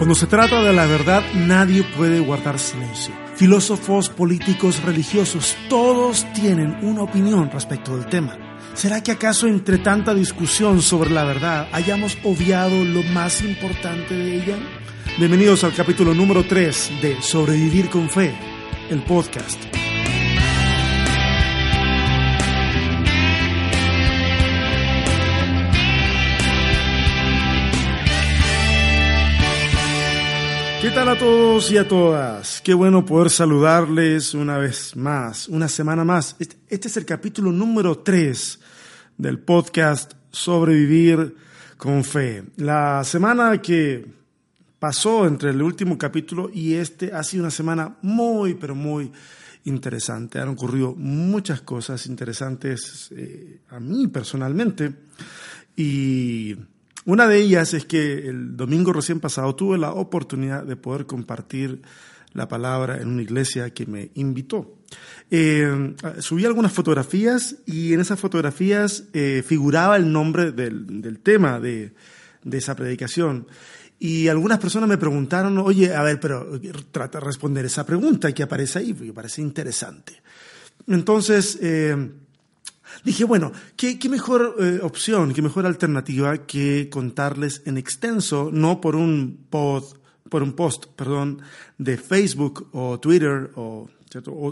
Cuando se trata de la verdad, nadie puede guardar silencio. Filósofos, políticos, religiosos, todos tienen una opinión respecto del tema. ¿Será que acaso entre tanta discusión sobre la verdad hayamos obviado lo más importante de ella? Bienvenidos al capítulo número 3 de Sobrevivir con Fe, el podcast. ¿Qué tal a todos y a todas? Qué bueno poder saludarles una vez más, una semana más. Este, este es el capítulo número 3 del podcast Sobrevivir con Fe. La semana que pasó entre el último capítulo y este ha sido una semana muy, pero muy interesante. Han ocurrido muchas cosas interesantes eh, a mí personalmente y una de ellas es que el domingo recién pasado tuve la oportunidad de poder compartir la palabra en una iglesia que me invitó. Eh, subí algunas fotografías y en esas fotografías eh, figuraba el nombre del, tema de, esa predicación. Y algunas personas me preguntaron, oye, a ver, pero trata de responder esa pregunta que aparece ahí, porque parece interesante. Entonces, eh, Dije, bueno, ¿qué, mejor eh, opción, qué mejor alternativa que contarles en extenso, no por un post, por un post, perdón, de Facebook o Twitter o,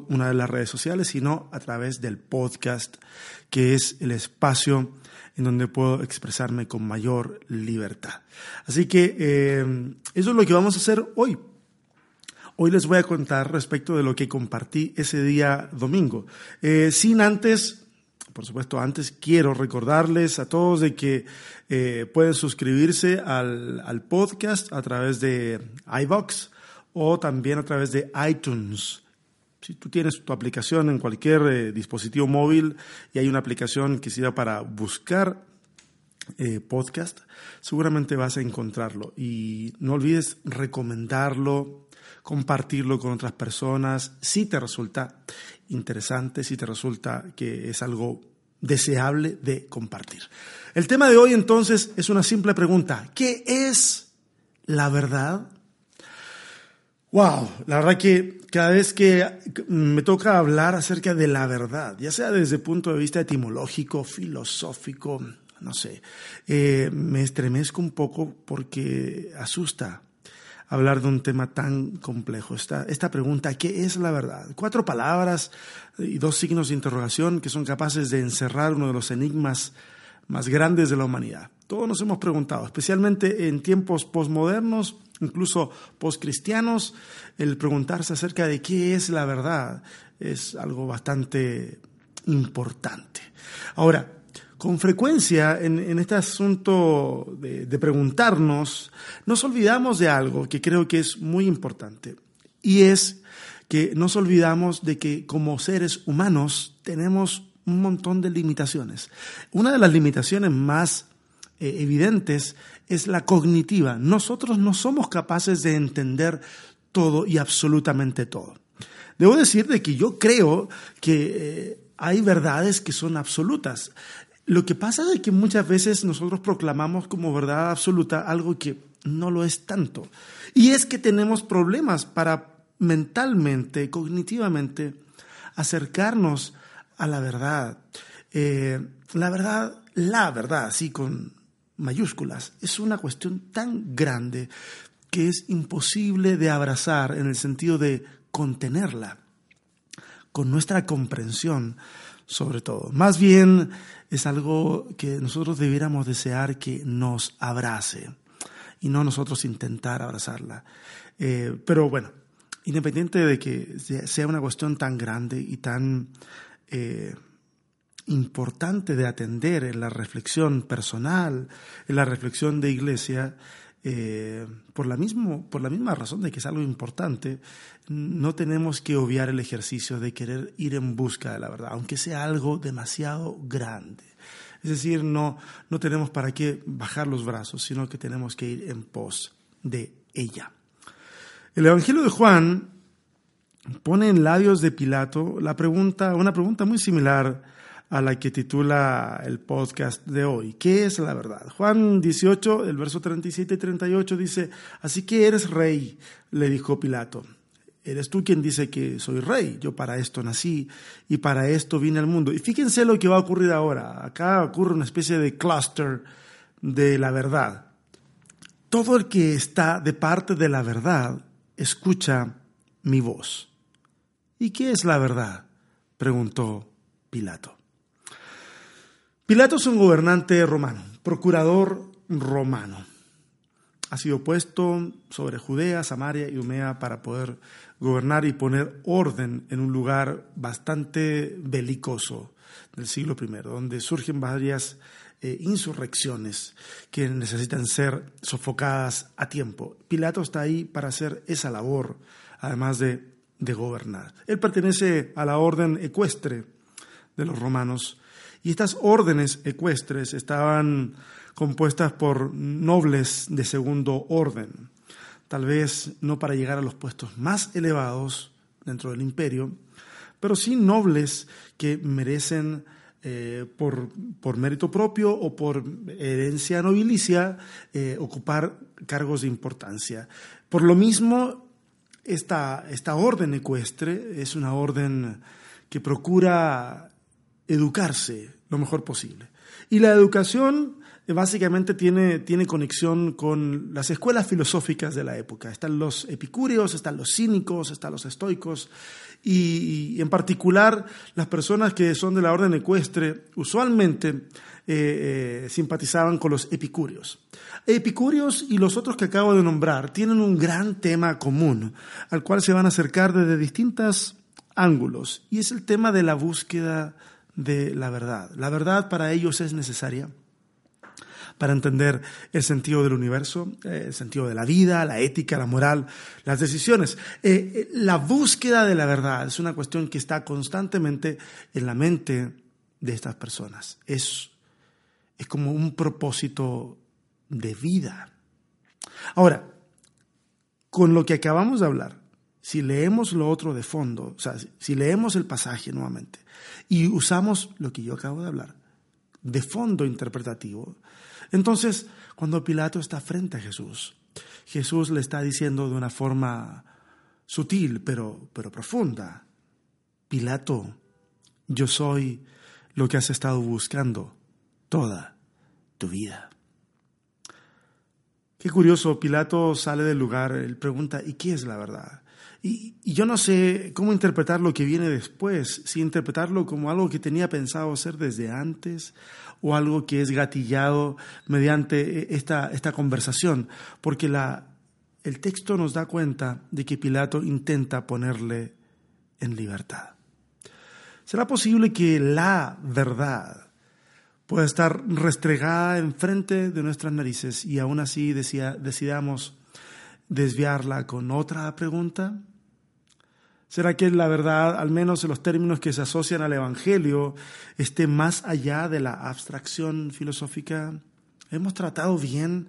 una de las redes sociales, sino a través del podcast, que es el espacio en donde puedo expresarme con mayor libertad. Así que eh, eso es lo que vamos a hacer hoy. Hoy les voy a contar respecto de lo que compartí ese día domingo, eh, sin antes por supuesto, antes quiero recordarles a todos de que eh, pueden suscribirse al, podcast a través de iBox o también a través de iTunes. Si tú tienes tu aplicación en cualquier eh, dispositivo móvil y hay una aplicación que sirva para buscar eh, podcast, seguramente vas a encontrarlo. Y no olvides recomendarlo, compartirlo con otras personas, si te resulta interesante, si te resulta que es algo deseable de compartir. El tema de hoy entonces es una simple pregunta. ¿Qué es la verdad? Wow, la verdad que cada vez que me toca hablar acerca de la verdad, ya sea desde el punto de vista etimológico, filosófico, no sé, eh, me estremezco un poco porque asusta hablar de un tema tan complejo. Esta, esta pregunta, ¿qué es la verdad? Cuatro palabras y dos signos de interrogación que son capaces de encerrar uno de los enigmas más grandes de la humanidad. Todos nos hemos preguntado, especialmente en tiempos posmodernos, incluso poscristianos, el preguntarse acerca de qué es la verdad es algo bastante importante. Ahora, con frecuencia en, este asunto de, preguntarnos, nos olvidamos de algo que creo que es muy importante, y es que nos olvidamos de que como seres humanos tenemos un montón de limitaciones. Una de las limitaciones más eh, evidentes es la cognitiva. Nosotros no somos capaces de entender todo y absolutamente todo. Debo decir de que yo creo que eh, hay verdades que son absolutas. Lo que pasa es que muchas veces nosotros proclamamos como verdad absoluta algo que no lo es tanto. Y es que tenemos problemas para mentalmente, cognitivamente, acercarnos a la verdad. Eh, la verdad, la verdad, así con mayúsculas, es una cuestión tan grande que es imposible de abrazar en el sentido de contenerla con nuestra comprensión sobre todo. Más bien es algo que nosotros debiéramos desear que nos abrace y no nosotros intentar abrazarla. Eh, pero bueno, independiente de que sea una cuestión tan grande y tan eh, importante de atender en la reflexión personal, en la reflexión de iglesia, eh, por, la mismo, por la misma razón de que es algo importante, no tenemos que obviar el ejercicio de querer ir en busca de la verdad, aunque sea algo demasiado grande. Es decir, no, no tenemos para qué bajar los brazos, sino que tenemos que ir en pos de ella. El Evangelio de Juan pone en labios de Pilato la pregunta, una pregunta muy similar a la que titula el podcast de hoy. ¿Qué es la verdad? Juan 18, el verso 37 y 38 dice, así que eres rey, le dijo Pilato. Eres tú quien dice que soy rey, yo para esto nací y para esto vine al mundo. Y fíjense lo que va a ocurrir ahora. Acá ocurre una especie de cluster de la verdad. Todo el que está de parte de la verdad escucha mi voz. ¿Y qué es la verdad? preguntó Pilato. Pilato es un gobernante romano, procurador romano. Ha sido puesto sobre Judea, Samaria y Umea para poder gobernar y poner orden en un lugar bastante belicoso del siglo I, donde surgen varias eh, insurrecciones que necesitan ser sofocadas a tiempo. Pilato está ahí para hacer esa labor, además de, de gobernar. Él pertenece a la orden ecuestre de los romanos y estas órdenes ecuestres estaban compuestas por nobles de segundo orden, tal vez no para llegar a los puestos más elevados dentro del imperio, pero sí nobles que merecen eh, por, por, mérito propio o por herencia nobilicia, eh, ocupar cargos de importancia. Por lo mismo, esta, esta orden ecuestre es una orden que procura educarse lo mejor posible. Y la educación básicamente tiene, tiene conexión con las escuelas filosóficas de la época. Están los epicúreos, están los cínicos, están los estoicos, y, en particular las personas que son de la orden ecuestre usualmente eh, eh, simpatizaban con los epicúreos. Epicúreos y los otros que acabo de nombrar tienen un gran tema común al cual se van a acercar desde distintos ángulos y es el tema de la búsqueda de la verdad. La verdad para ellos es necesaria para entender el sentido del universo, eh, el sentido de la vida, la ética, la moral, las decisiones. Eh, eh, la búsqueda de la verdad es una cuestión que está constantemente en la mente de estas personas. Es, es como un propósito de vida. Ahora, con lo que acabamos de hablar, si leemos lo otro de fondo, o sea, si leemos el pasaje nuevamente y usamos lo que yo acabo de hablar de fondo interpretativo, entonces, cuando Pilato está frente a Jesús, Jesús le está diciendo de una forma sutil, pero, pero profunda, Pilato, yo soy lo que has estado buscando toda tu vida. Qué curioso, Pilato sale del lugar, él pregunta, ¿y qué es la verdad? Y, yo no sé cómo interpretar lo que viene después, si interpretarlo como algo que tenía pensado hacer desde antes o algo que es gatillado mediante esta, esta conversación, porque la, el texto nos da cuenta de que Pilato intenta ponerle en libertad. ¿Será posible que la verdad pueda estar restregada enfrente de nuestras narices y aún así decidamos desviarla con otra pregunta? ¿Será que la verdad, al menos en los términos que se asocian al Evangelio, esté más allá de la abstracción filosófica? ¿Hemos tratado bien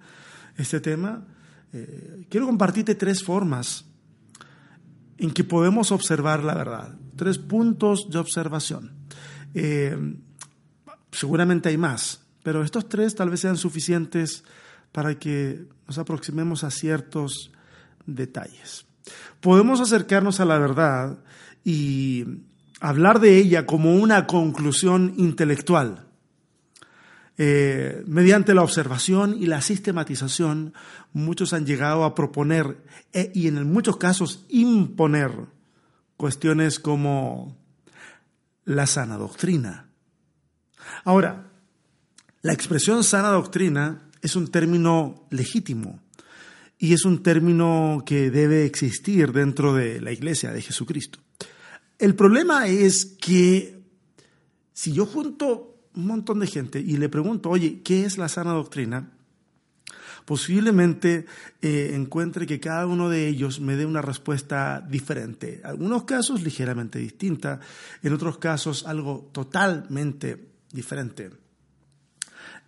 este tema? Eh, quiero compartirte tres formas en que podemos observar la verdad, tres puntos de observación. Eh, seguramente hay más, pero estos tres tal vez sean suficientes para que nos aproximemos a ciertos detalles. Podemos acercarnos a la verdad y hablar de ella como una conclusión intelectual. Eh, mediante la observación y la sistematización, muchos han llegado a proponer e, y en muchos casos imponer cuestiones como la sana doctrina. Ahora, la expresión sana doctrina es un término legítimo y es un término que debe existir dentro de la iglesia de Jesucristo. El problema es que si yo junto un montón de gente y le pregunto, oye, ¿qué es la sana doctrina? Posiblemente eh, encuentre que cada uno de ellos me dé una respuesta diferente. En algunos casos ligeramente distinta, en otros casos algo totalmente diferente.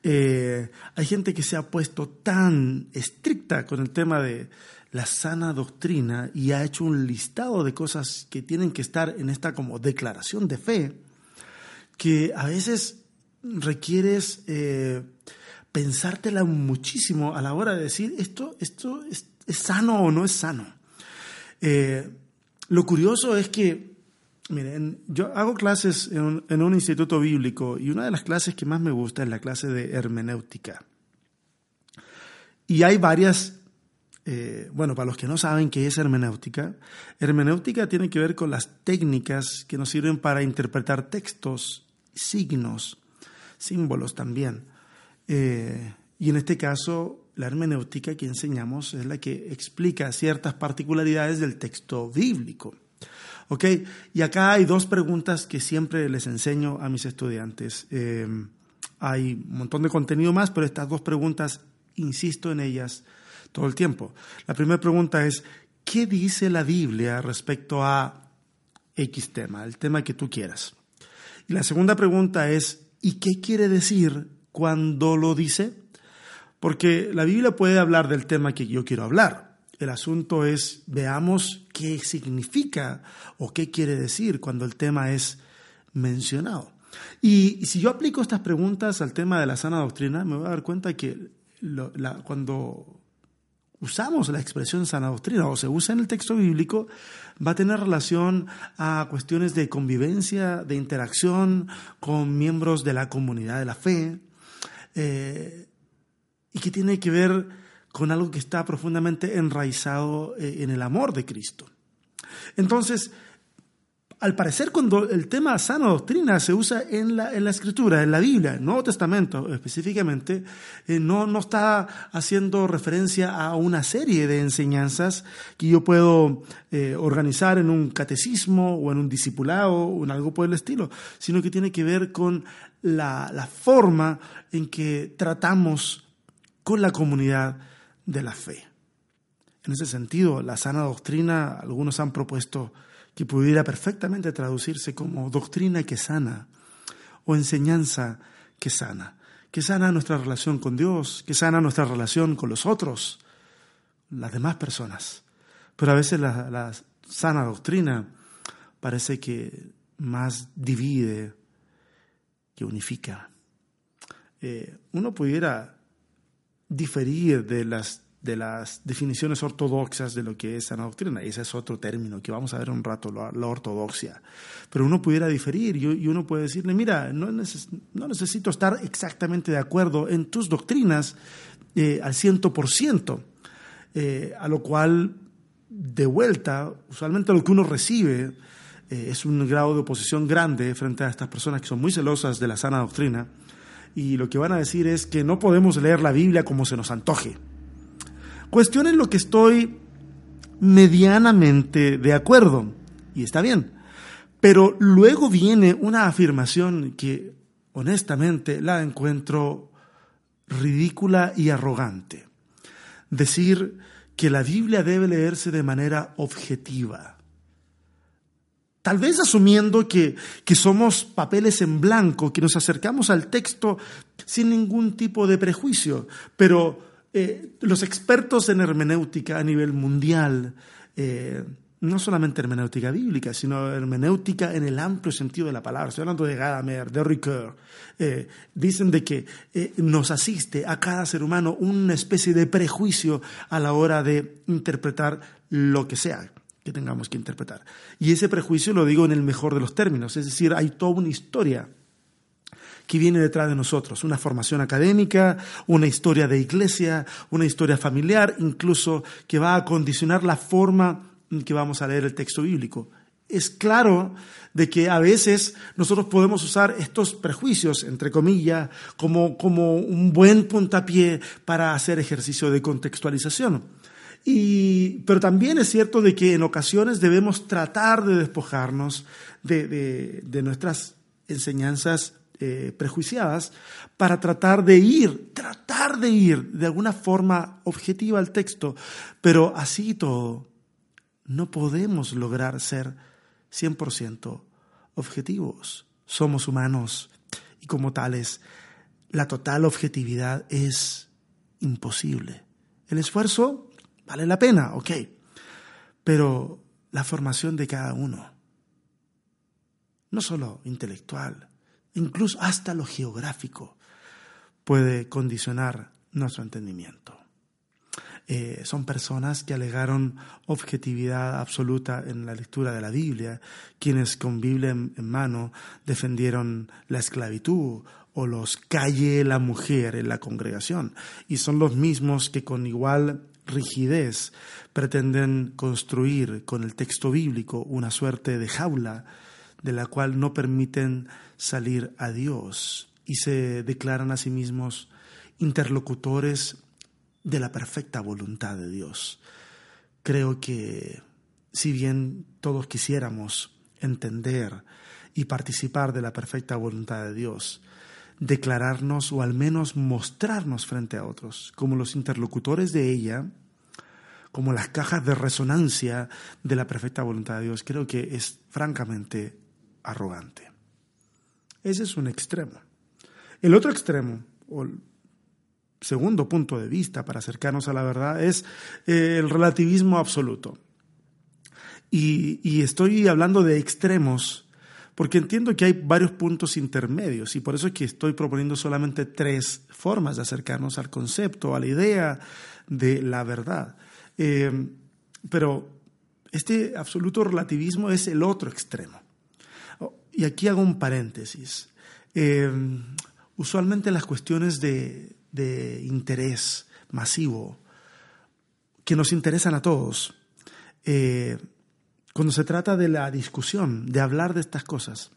Eh, hay gente que se ha puesto tan estricta con el tema de la sana doctrina y ha hecho un listado de cosas que tienen que estar en esta como declaración de fe, que a veces requieres eh, pensártela muchísimo a la hora de decir esto, esto es, sano o no es sano. Eh, lo curioso es que, miren, yo hago clases en un, en un instituto bíblico y una de las clases que más me gusta es la clase de hermenéutica. Y hay varias eh, bueno, para los que no saben qué es hermenéutica, hermenéutica tiene que ver con las técnicas que nos sirven para interpretar textos, signos, símbolos también. Eh, y en este caso, la hermenéutica que enseñamos es la que explica ciertas particularidades del texto bíblico. ¿Ok? Y acá hay dos preguntas que siempre les enseño a mis estudiantes. Eh, hay un montón de contenido más, pero estas dos preguntas, insisto en ellas, todo el tiempo. La primera pregunta es, ¿qué dice la Biblia respecto a X tema, el tema que tú quieras? Y la segunda pregunta es, ¿y qué quiere decir cuando lo dice? Porque la Biblia puede hablar del tema que yo quiero hablar. El asunto es, veamos qué significa o qué quiere decir cuando el tema es mencionado. Y, si yo aplico estas preguntas al tema de la sana doctrina, me voy a dar cuenta que cuando usamos la expresión sana doctrina o se usa en el texto bíblico, va a tener relación a cuestiones de convivencia, de interacción con miembros de la comunidad de la fe, eh, y que tiene que ver con algo que está profundamente enraizado eh, en el amor de Cristo. Entonces, al parecer cuando el tema sana doctrina se usa en la, en la escritura, en la Biblia, en el Nuevo Testamento específicamente, eh, no, no está haciendo referencia a una serie de enseñanzas que yo puedo eh, organizar en un catecismo o en un discipulado o en algo por el estilo, sino que tiene que ver con la, la forma en que tratamos con la comunidad de la fe. En ese sentido, la sana doctrina, algunos han propuesto que pudiera perfectamente traducirse como doctrina que sana o enseñanza que sana, que sana nuestra relación con Dios, que sana nuestra relación con los otros, las demás personas. Pero a veces la, sana doctrina parece que más divide que unifica. Eh, uno pudiera diferir de las de las definiciones ortodoxas de lo que es sana doctrina. Ese es otro término que vamos a ver un rato, la, ortodoxia. Pero uno pudiera diferir y, uno puede decirle, mira, no, necesito estar exactamente de acuerdo en tus doctrinas eh, al ciento por ciento, eh, a lo cual, de vuelta, usualmente lo que uno recibe eh, es un grado de oposición grande frente a estas personas que son muy celosas de la sana doctrina y lo que van a decir es que no podemos leer la Biblia como se nos antoje Cuestionen lo que estoy medianamente de acuerdo, y está bien. Pero luego viene una afirmación que honestamente la encuentro ridícula y arrogante. Decir que la Biblia debe leerse de manera objetiva. Tal vez asumiendo que, que, somos papeles en blanco, que nos acercamos al texto sin ningún tipo de prejuicio, pero eh, los expertos en hermenéutica a nivel mundial, eh, no solamente hermenéutica bíblica, sino hermenéutica en el amplio sentido de la palabra, estoy hablando de Gadamer, de Ricoeur, eh, dicen de que nos asiste a cada ser humano una especie de prejuicio a la hora de interpretar lo que sea que tengamos que interpretar. Y ese prejuicio lo digo en el mejor de los términos, es decir, hay toda una historia que viene detrás de nosotros, una formación académica, una historia de iglesia, una historia familiar, incluso que va a condicionar la forma en que vamos a leer el texto bíblico. Es claro de que a veces nosotros podemos usar estos prejuicios, entre comillas, como, como un buen puntapié para hacer ejercicio de contextualización. Y, pero también es cierto de que en ocasiones debemos tratar de despojarnos de, de, de nuestras enseñanzas eh, prejuiciadas para tratar de ir, tratar de ir de alguna forma objetiva al texto, pero así todo no podemos lograr ser 100% objetivos. Somos humanos y como tales la total objetividad es imposible. El esfuerzo vale la pena, ok, pero la formación de cada uno, no solo intelectual, incluso hasta lo geográfico, puede condicionar nuestro entendimiento. Eh, son personas que alegaron objetividad absoluta en la lectura de la Biblia, quienes con Biblia en, mano defendieron la esclavitud o los calle la mujer en la congregación, y son los mismos que con igual rigidez pretenden construir con el texto bíblico una suerte de jaula de la cual no permiten salir a Dios y se declaran a sí mismos interlocutores de la perfecta voluntad de Dios. Creo que si bien todos quisiéramos entender y participar de la perfecta voluntad de Dios, declararnos o al menos mostrarnos frente a otros como los interlocutores de ella, como las cajas de resonancia de la perfecta voluntad de Dios, creo que es francamente arrogante. Ese es un extremo. El otro extremo, o segundo punto de vista para acercarnos a la verdad es eh, el relativismo absoluto. Y, estoy hablando de extremos porque entiendo que hay varios puntos intermedios y por eso es que estoy proponiendo solamente tres formas de acercarnos al concepto, a la idea de la verdad. Eh, pero este absoluto relativismo es el otro extremo. Y aquí hago un paréntesis. Eh, usualmente las cuestiones de, de interés masivo que nos interesan a todos. Eh, cuando se trata de la discusión, de hablar de estas cosas,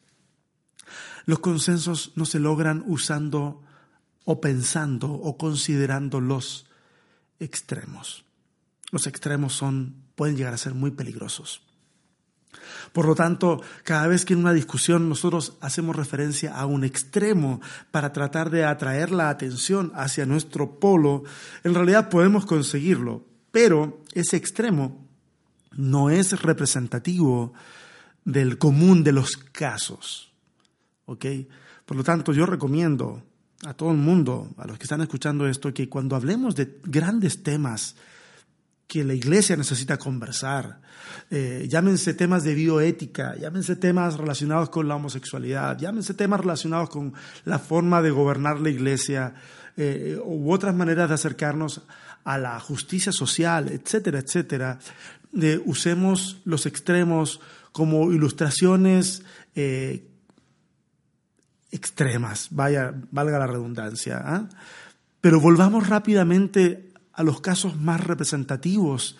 los consensos no se logran usando o pensando o considerando los extremos. Los extremos son, pueden llegar a ser muy peligrosos. Por lo tanto, cada vez que en una discusión nosotros hacemos referencia a un extremo para tratar de atraer la atención hacia nuestro polo, en realidad podemos conseguirlo, pero ese extremo no es representativo del común de los casos. ¿Ok? Por lo tanto, yo recomiendo a todo el mundo, a los que están escuchando esto, que cuando hablemos de grandes temas, que la iglesia necesita conversar. Eh, llámense temas de bioética, llámense temas relacionados con la homosexualidad, llámense temas relacionados con la forma de gobernar la iglesia eh, u otras maneras de acercarnos a la justicia social, etcétera, etcétera. Usemos los extremos como ilustraciones eh, extremas, vaya, valga la redundancia. ¿ah? Pero volvamos rápidamente a los casos más representativos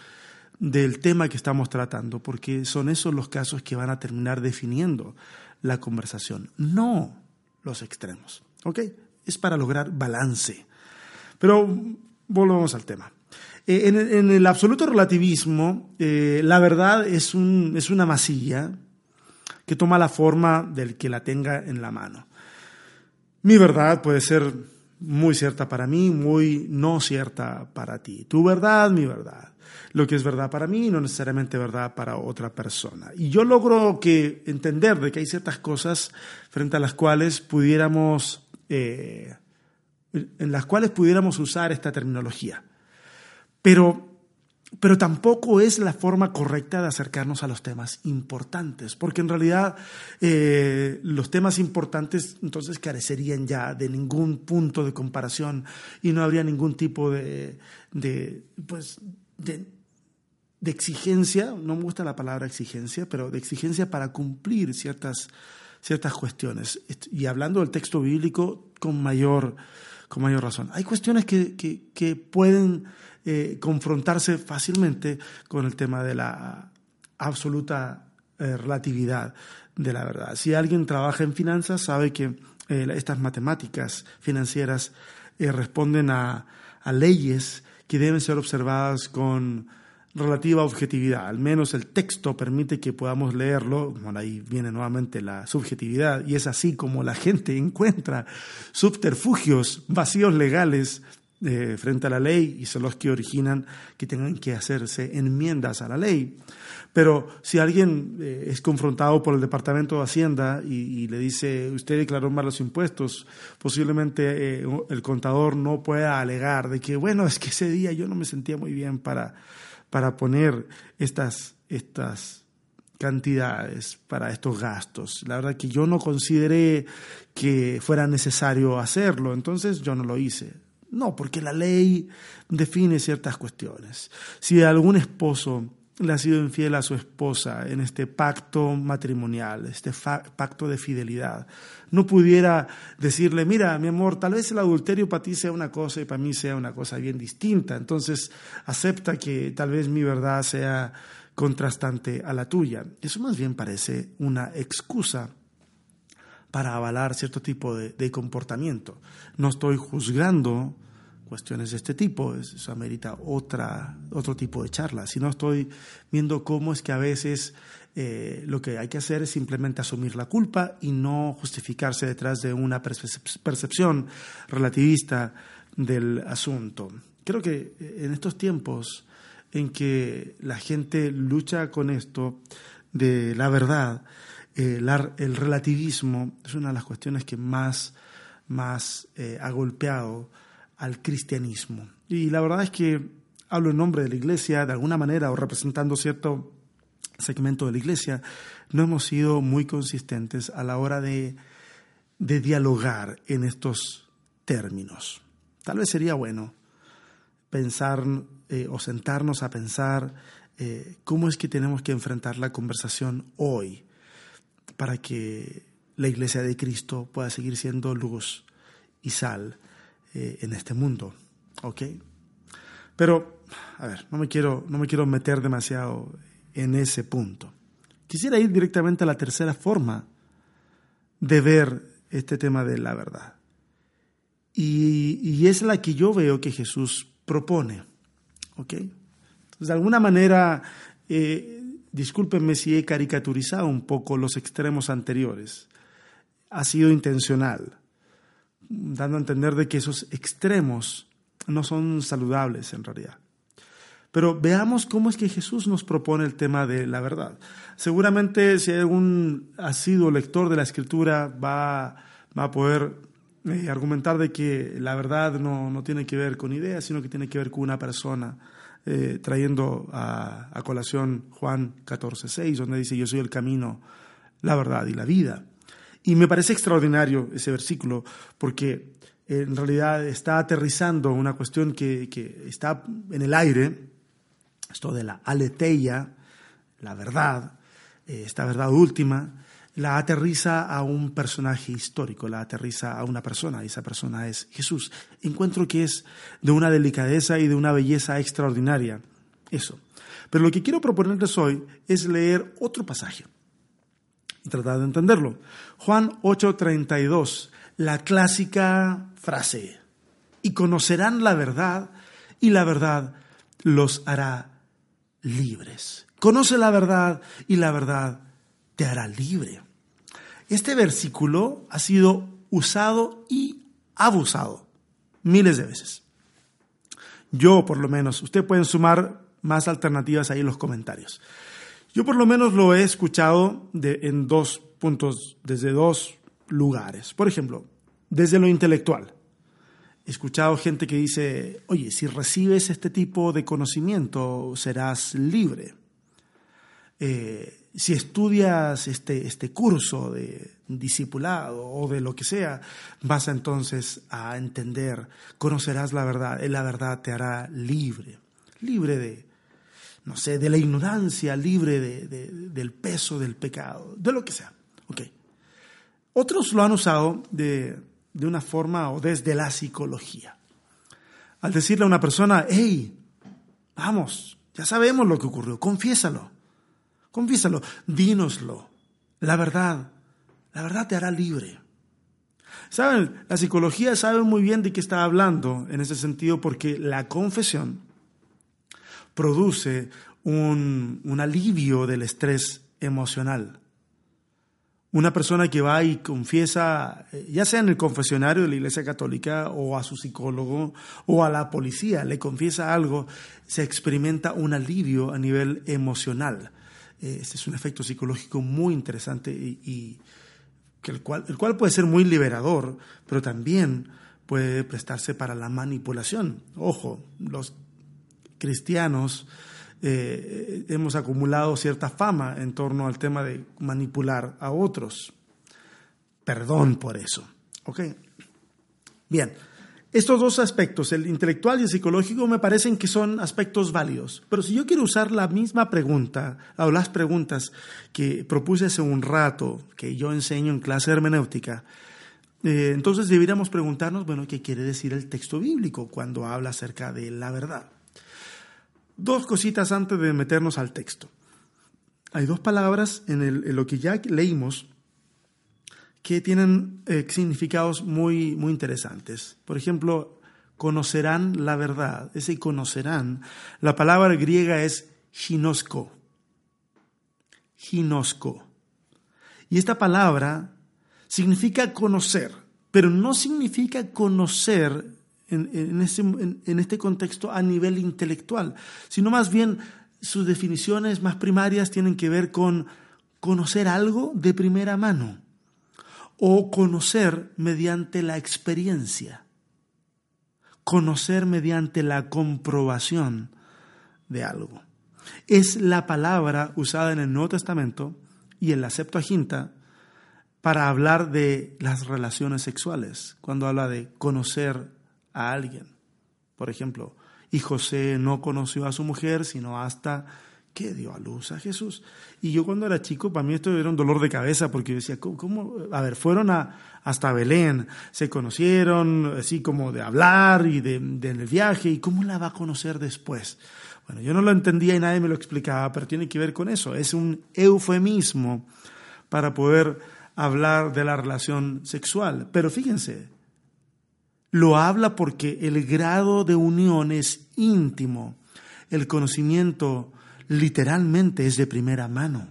del tema que estamos tratando, porque son esos los casos que van a terminar definiendo la conversación, no los extremos. ¿Ok? Es para lograr balance. Pero volvamos al tema. Eh, en, el absoluto relativismo, eh, la verdad es, un, es una masilla que toma la forma del que la tenga en la mano. Mi verdad puede ser muy cierta para mí, muy no cierta para ti. Tu verdad, mi verdad. Lo que es verdad para mí, no necesariamente verdad para otra persona. Y yo logro que entender de que hay ciertas cosas frente a las cuales pudiéramos, eh, en las cuales pudiéramos usar esta terminología. Pero pero tampoco es la forma correcta de acercarnos a los temas importantes, porque en realidad eh, los temas importantes entonces carecerían ya de ningún punto de comparación y no habría ningún tipo de, de pues, de, exigencia, no me gusta la palabra exigencia, pero de exigencia para cumplir ciertas, ciertas cuestiones. Y hablando del texto bíblico con mayor, con mayor razón. Hay cuestiones que, que pueden eh, confrontarse fácilmente con el tema de la absoluta eh, relatividad de la verdad. Si alguien trabaja en finanzas, sabe que eh, estas matemáticas financieras responden a, leyes que deben ser observadas con relativa objetividad. Al menos el texto permite que podamos leerlo. Bueno, ahí viene nuevamente la subjetividad y es así como la gente encuentra subterfugios, vacíos legales eh, frente a la ley y son los que originan que tengan que hacerse enmiendas a la ley. Pero si alguien eh, es confrontado por el Departamento de Hacienda y, le dice, usted declaró mal los impuestos, posiblemente eh, el contador no pueda alegar de que, bueno, es que ese día yo no me sentía muy bien para, para poner estas, estas cantidades para estos gastos. La verdad que yo no consideré que fuera necesario hacerlo, entonces yo no lo hice. No, porque la ley define ciertas cuestiones. Si algún esposo le ha sido infiel a su esposa en este pacto matrimonial, este pacto de fidelidad. No pudiera decirle, mira, mi amor, tal vez el adulterio para ti sea una cosa y para mí sea una cosa bien distinta. Entonces, acepta que tal vez mi verdad sea contrastante a la tuya. Eso más bien parece una excusa para avalar cierto tipo de, de comportamiento. No estoy juzgando cuestiones de este tipo. Eso amerita otra, otro tipo de charla. Si no estoy viendo cómo es que a veces eh, lo que hay que hacer es simplemente asumir la culpa y no justificarse detrás de una percepción relativista del asunto. Creo que eh, en estos tiempos en que la gente lucha con esto de la verdad, eh, el relativismo es una de las cuestiones que más, más ha golpeado al cristianismo. Y la verdad es que hablo en nombre de la iglesia, de alguna manera, o representando cierto segmento de la iglesia, no hemos sido muy consistentes a la hora de, de dialogar en estos términos. Tal vez sería bueno pensar eh, o sentarnos a pensar eh, cómo es que tenemos que enfrentar la conversación hoy para que la iglesia de Cristo pueda seguir siendo luz y sal eh, en este mundo. ¿Ok? Pero, a ver, no me, quiero, no me quiero meter demasiado en ese punto. Quisiera ir directamente a la tercera forma de ver este tema de la verdad. Y, es la que yo veo que Jesús propone. ¿Ok? Entonces, de alguna manera, eh, discúlpenme si he caricaturizado un poco los extremos anteriores. Ha sido intencional dando a entender de que esos extremos no son saludables en realidad. Pero veamos cómo es que Jesús nos propone el tema de la verdad. Seguramente si algún ha sido lector de la Escritura va, va a poder eh, argumentar de que la verdad no, no, tiene que ver con ideas, sino que tiene que ver con una persona, eh, trayendo a, a colación Juan 14:6, donde dice, yo soy el camino, la verdad y la vida. Y me parece extraordinario ese versículo porque en realidad está aterrizando una cuestión que, está en el aire, esto de la aleteia, la verdad, eh, esta verdad última, la aterriza a un personaje histórico, la aterriza a una persona, y esa persona es Jesús. Encuentro que es de una delicadeza y de una belleza extraordinaria, eso. Pero lo que quiero proponerles hoy es leer otro pasaje y tratar de entenderlo. Juan 8:32, la clásica frase, y conocerán la verdad y la verdad los hará libres. Conoce la verdad y la verdad te hará libre. Este versículo ha sido usado y abusado miles de veces. Yo, por lo menos, usted pueden sumar más alternativas ahí en los comentarios. Yo por lo menos lo he escuchado en dos puntos, desde dos lugares. Por ejemplo, desde lo intelectual. He escuchado gente que dice, oye, si recibes este tipo de conocimiento serás libre. Eh, si estudias este, este curso de discipulado o de lo que sea, vas entonces a entender, conocerás la verdad, y la verdad te hará libre, libre de, no sé, de la ignorancia, libre del peso del pecado, de lo que sea. Okay. Otros lo han usado de, de una forma o desde la psicología. Al decirle a una persona, hey, vamos, ya sabemos lo que ocurrió, confiésalo, confiésalo, dínoslo, la verdad, la verdad te hará libre. Saben, la psicología sabe muy bien de qué está hablando en ese sentido porque la confesión produce un, alivio del estrés emocional. Una persona que va y confiesa, eh, ya sea en el confesionario de la Iglesia Católica o a su psicólogo o a la policía, le confiesa algo, se experimenta un alivio a nivel emocional. Eh, este es un efecto psicológico muy interesante y, el, cual, el cual puede ser muy liberador, pero también puede prestarse para la manipulación. Ojo, los cristianos eh, hemos acumulado cierta fama en torno al tema de manipular a otros. Perdón por eso. ¿Ok? Bien. Estos dos aspectos, el intelectual y el psicológico, me parecen que son aspectos válidos. Pero si yo quiero usar la misma pregunta o las preguntas que propuse hace un rato, que yo enseño en clase hermenéutica, eh, entonces deberíamos preguntarnos, bueno, ¿qué quiere decir el texto bíblico cuando habla acerca de la verdad? Dos cositas antes de meternos al texto. Hay dos palabras en, en lo que ya leímos que tienen eh, significados muy, muy interesantes. Por ejemplo, conocerán la verdad. Ese conocerán, la palabra griega es ginosko. Ginosko. Y esta palabra significa conocer, pero no significa conocer en, en, este, contexto a nivel intelectual, sino más bien sus definiciones más primarias tienen que ver con conocer algo de primera mano o conocer mediante la experiencia, conocer mediante la comprobación de algo. Es la palabra usada en el Nuevo Testamento y en la Septuaginta para hablar de las relaciones sexuales, cuando habla de conocer a alguien. Por ejemplo, y José no conoció a su mujer sino hasta que dio a luz a Jesús. Y yo cuando era chico, para mí esto era un dolor de cabeza, porque yo decía, ¿cómo? A ver, fueron hasta Belén, se conocieron, así como de hablar y de, el viaje, ¿y cómo la va a conocer después? Bueno, yo no lo entendía y nadie me lo explicaba, pero tiene que ver con eso. Es un eufemismo para poder hablar de la relación sexual. Pero fíjense, lo habla porque el grado de unión es íntimo, el conocimiento literalmente es de primera mano,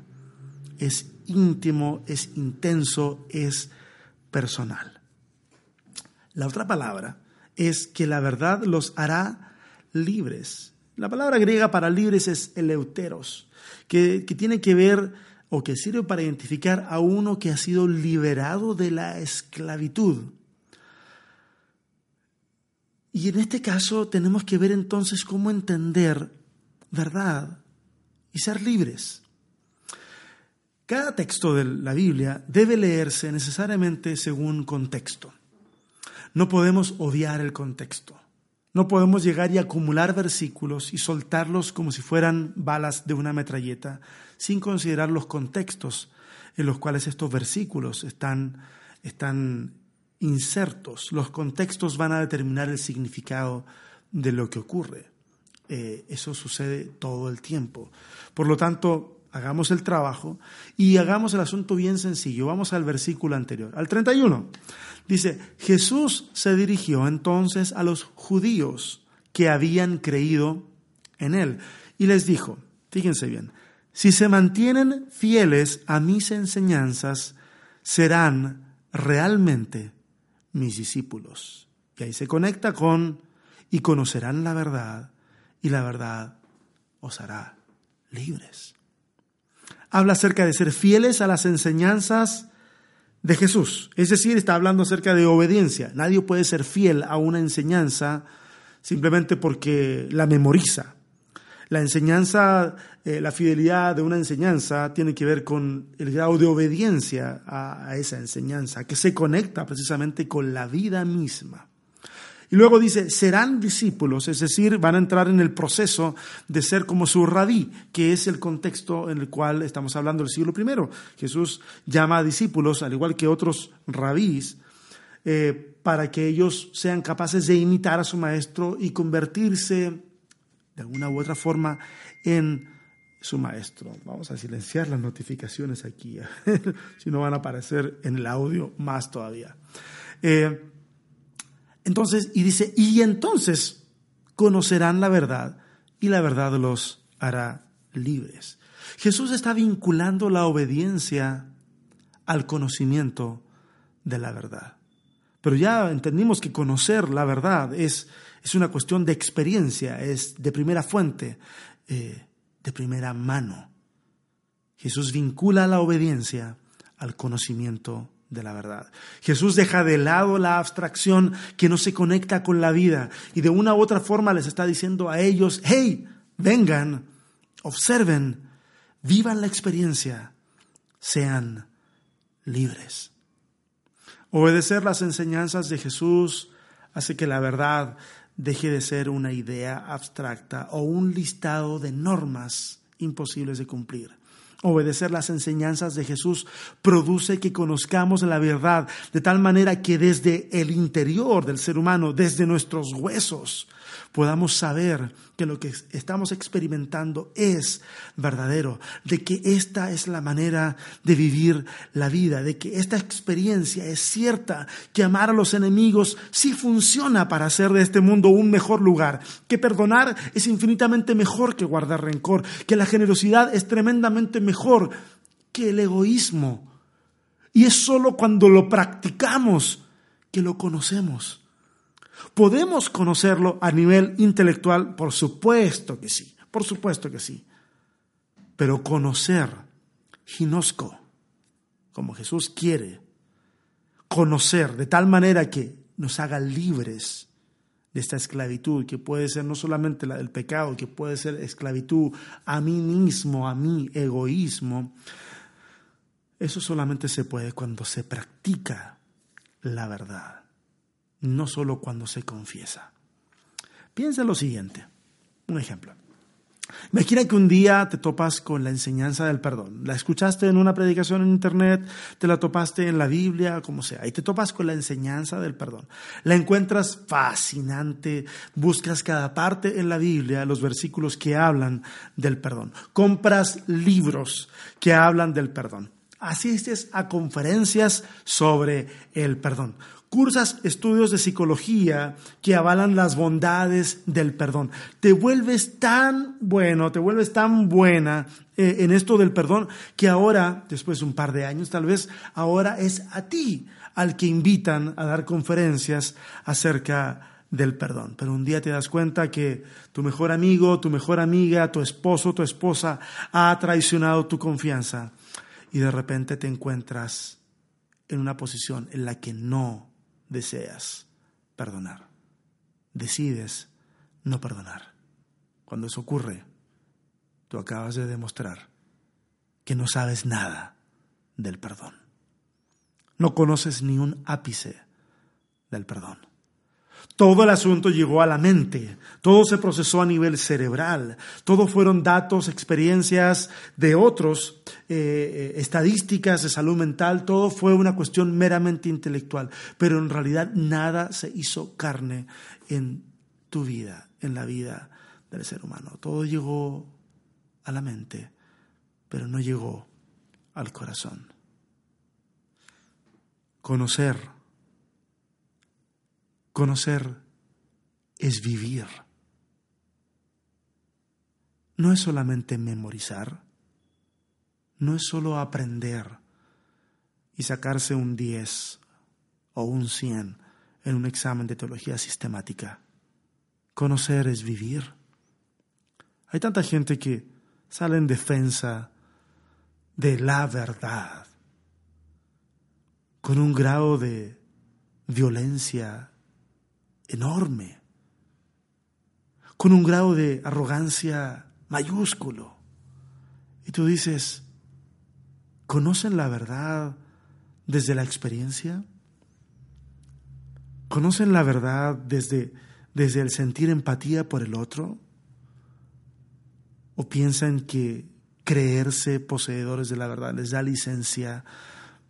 es íntimo, es intenso, es personal. La otra palabra es que la verdad los hará libres. La palabra griega para libres es eleuteros, que, que tiene que ver o que sirve para identificar a uno que ha sido liberado de la esclavitud. Y en este caso tenemos que ver entonces cómo entender verdad, y ser libres. Cada texto de la Biblia debe leerse necesariamente según contexto. No podemos odiar el contexto. No podemos llegar y acumular versículos y soltarlos como si fueran balas de una metralleta sin considerar los contextos en los cuales estos versículos están, están insertos. Los contextos van a determinar el significado de lo que ocurre. Eh, eso sucede todo el tiempo. Por lo tanto, hagamos el trabajo y hagamos el asunto bien sencillo. Vamos al versículo anterior, al 31. Dice, Jesús se dirigió entonces a los judíos que habían creído en él y les dijo, fíjense bien, si se mantienen fieles a mis enseñanzas, serán realmente mis discípulos. Y ahí se conecta con, y conocerán la verdad, y la verdad os hará libres. Habla acerca de ser fieles a las enseñanzas de Jesús. Es decir, está hablando acerca de obediencia. Nadie puede ser fiel a una enseñanza simplemente porque la memoriza. La enseñanza, eh, la fidelidad de una enseñanza tiene que ver con el grado de obediencia a, esa enseñanza, que se conecta precisamente con la vida misma. Y luego dice, serán discípulos, es decir, van a entrar en el proceso de ser como su rabí, que es el contexto en el cual estamos hablando del siglo I. Jesús llama a discípulos, al igual que otros rabís, eh, para que ellos sean capaces de imitar a su maestro y convertirse de alguna u otra forma en su maestro. Vamos a silenciar las notificaciones aquí, si no van a aparecer en el audio más todavía. Eh, entonces, y dice, y entonces conocerán la verdad y la verdad los hará libres. Jesús está vinculando la obediencia al conocimiento de la verdad. Pero ya entendimos que conocer la verdad es, es una cuestión de experiencia, es de primera fuente, eh, de primera mano. Jesús vincula la obediencia al conocimiento de la verdad. Jesús deja de lado la abstracción que no se conecta con la vida y de una u otra forma les está diciendo a ellos, hey, vengan observen, vivan la experiencia, sean libres. Obedecer las enseñanzas de Jesús hace que la verdad deje de ser una idea abstracta o un listado de normas imposibles de cumplir. Obedecer las enseñanzas de Jesús produce que conozcamos la verdad de tal manera que desde el interior del ser humano, desde nuestros huesos, podamos saber que lo que estamos experimentando es verdadero, de que esta es la manera de vivir la vida, de que esta experiencia es cierta, que amar a los enemigos sí funciona para hacer de este mundo un mejor lugar, que perdonar es infinitamente mejor que guardar rencor, que la generosidad es tremendamente mejor que el egoísmo. Y es solo cuando lo practicamos que lo conocemos. ¿Podemos conocerlo a nivel intelectual? Por supuesto que sí, por supuesto que sí. Pero conocer, ginosco, como Jesús quiere, conocer de tal manera que nos haga libres de esta esclavitud, que puede ser no solamente la del pecado, que puede ser esclavitud a mí mismo, a mi egoísmo, eso solamente se puede cuando se practica la verdad no solo cuando se confiesa. Piensa lo siguiente, un ejemplo. Imagina que un día te topas con la enseñanza del perdón. La escuchaste en una predicación en internet, te la topaste en la Biblia, como sea, y te topas con la enseñanza del perdón. La encuentras fascinante, buscas cada parte en la Biblia, los versículos que hablan del perdón. Compras libros que hablan del perdón. Asistes a conferencias sobre el perdón cursas estudios de psicología que avalan las bondades del perdón. Te vuelves tan bueno, te vuelves tan buena eh, en esto del perdón que ahora, después de un par de años tal vez, ahora es a ti al que invitan a dar conferencias acerca del perdón. Pero un día te das cuenta que tu mejor amigo, tu mejor amiga, tu esposo, tu esposa ha traicionado tu confianza y de repente te encuentras en una posición en la que no deseas perdonar. Decides no perdonar. Cuando eso ocurre, tú acabas de demostrar que no sabes nada del perdón. No conoces ni un ápice del perdón. Todo el asunto llegó a la mente, todo se procesó a nivel cerebral, todo fueron datos, experiencias de otros, eh, eh, estadísticas de salud mental, todo fue una cuestión meramente intelectual, pero en realidad nada se hizo carne en tu vida, en la vida del ser humano. Todo llegó a la mente, pero no llegó al corazón. Conocer Conocer es vivir. No es solamente memorizar, no es solo aprender y sacarse un 10 o un 100 en un examen de teología sistemática. Conocer es vivir. Hay tanta gente que sale en defensa de la verdad con un grado de violencia enorme, con un grado de arrogancia mayúsculo. Y tú dices, ¿conocen la verdad desde la experiencia? ¿Conocen la verdad desde, desde el sentir empatía por el otro? ¿O piensan que creerse poseedores de la verdad les da licencia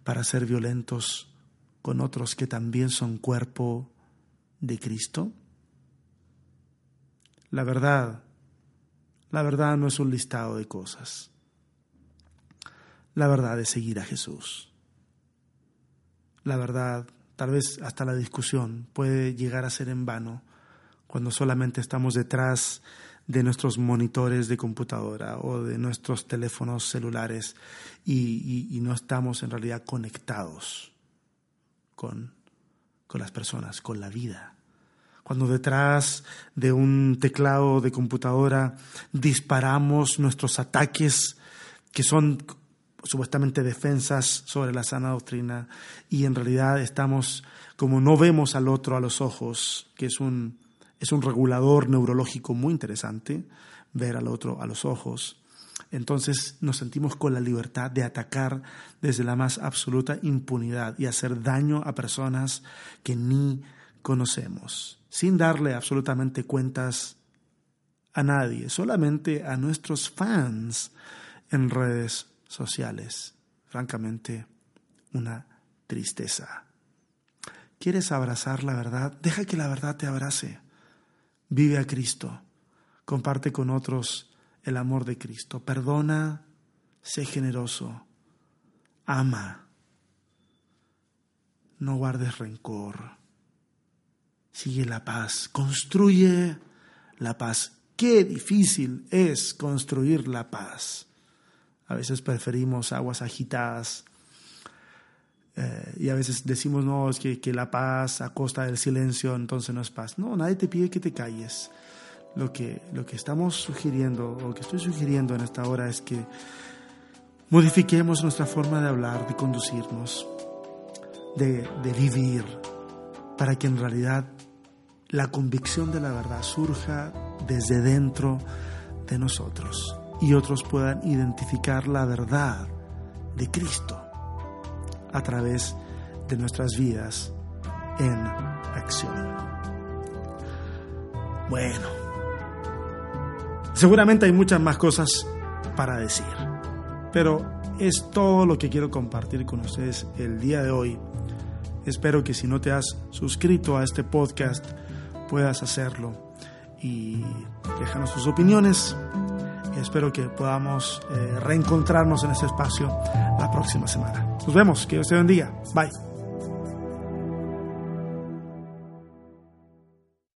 para ser violentos con otros que también son cuerpo de Cristo? La verdad, la verdad no es un listado de cosas. La verdad es seguir a Jesús. La verdad, tal vez hasta la discusión puede llegar a ser en vano cuando solamente estamos detrás de nuestros monitores de computadora o de nuestros teléfonos celulares y, no estamos en realidad conectados con, con las personas, con la vida cuando detrás de un teclado de computadora disparamos nuestros ataques que son supuestamente defensas sobre la sana doctrina y en realidad estamos como no vemos al otro a los ojos, que es un, es un regulador neurológico muy interesante, ver al otro a los ojos. Entonces nos sentimos con la libertad de atacar desde la más absoluta impunidad y hacer daño a personas que ni conocemos, sin darle absolutamente cuentas a nadie, solamente a nuestros fans en redes sociales. Francamente, una tristeza. ¿Quieres abrazar la verdad? Deja que la verdad te abrace. Vive a Cristo. Comparte con otros el amor de Cristo. Perdona, sé generoso, ama. No guardes rencor. Sigue la paz. Construye la paz. Qué difícil es construir la paz. A veces preferimos aguas agitadas eh, y a veces decimos, no, es que, que, la paz a costa del silencio, entonces no es paz. No, nadie te pide que te calles. Lo que, lo que estamos sugiriendo, o que estoy sugiriendo en esta hora es que modifiquemos nuestra forma de hablar, de conducirnos, de, de vivir, para que en realidad la convicción de la verdad surja desde dentro de nosotros y otros puedan identificar la verdad de Cristo a través de nuestras vidas en acción. Bueno, seguramente hay muchas más cosas para decir, pero es todo lo que quiero compartir con ustedes el día de hoy. Espero que si no te has suscrito a este podcast puedas hacerlo y déjanos tus opiniones. Espero que podamos eh, reencontrarnos en este espacio la próxima semana. Nos vemos, que Dios te bendiga. Bye.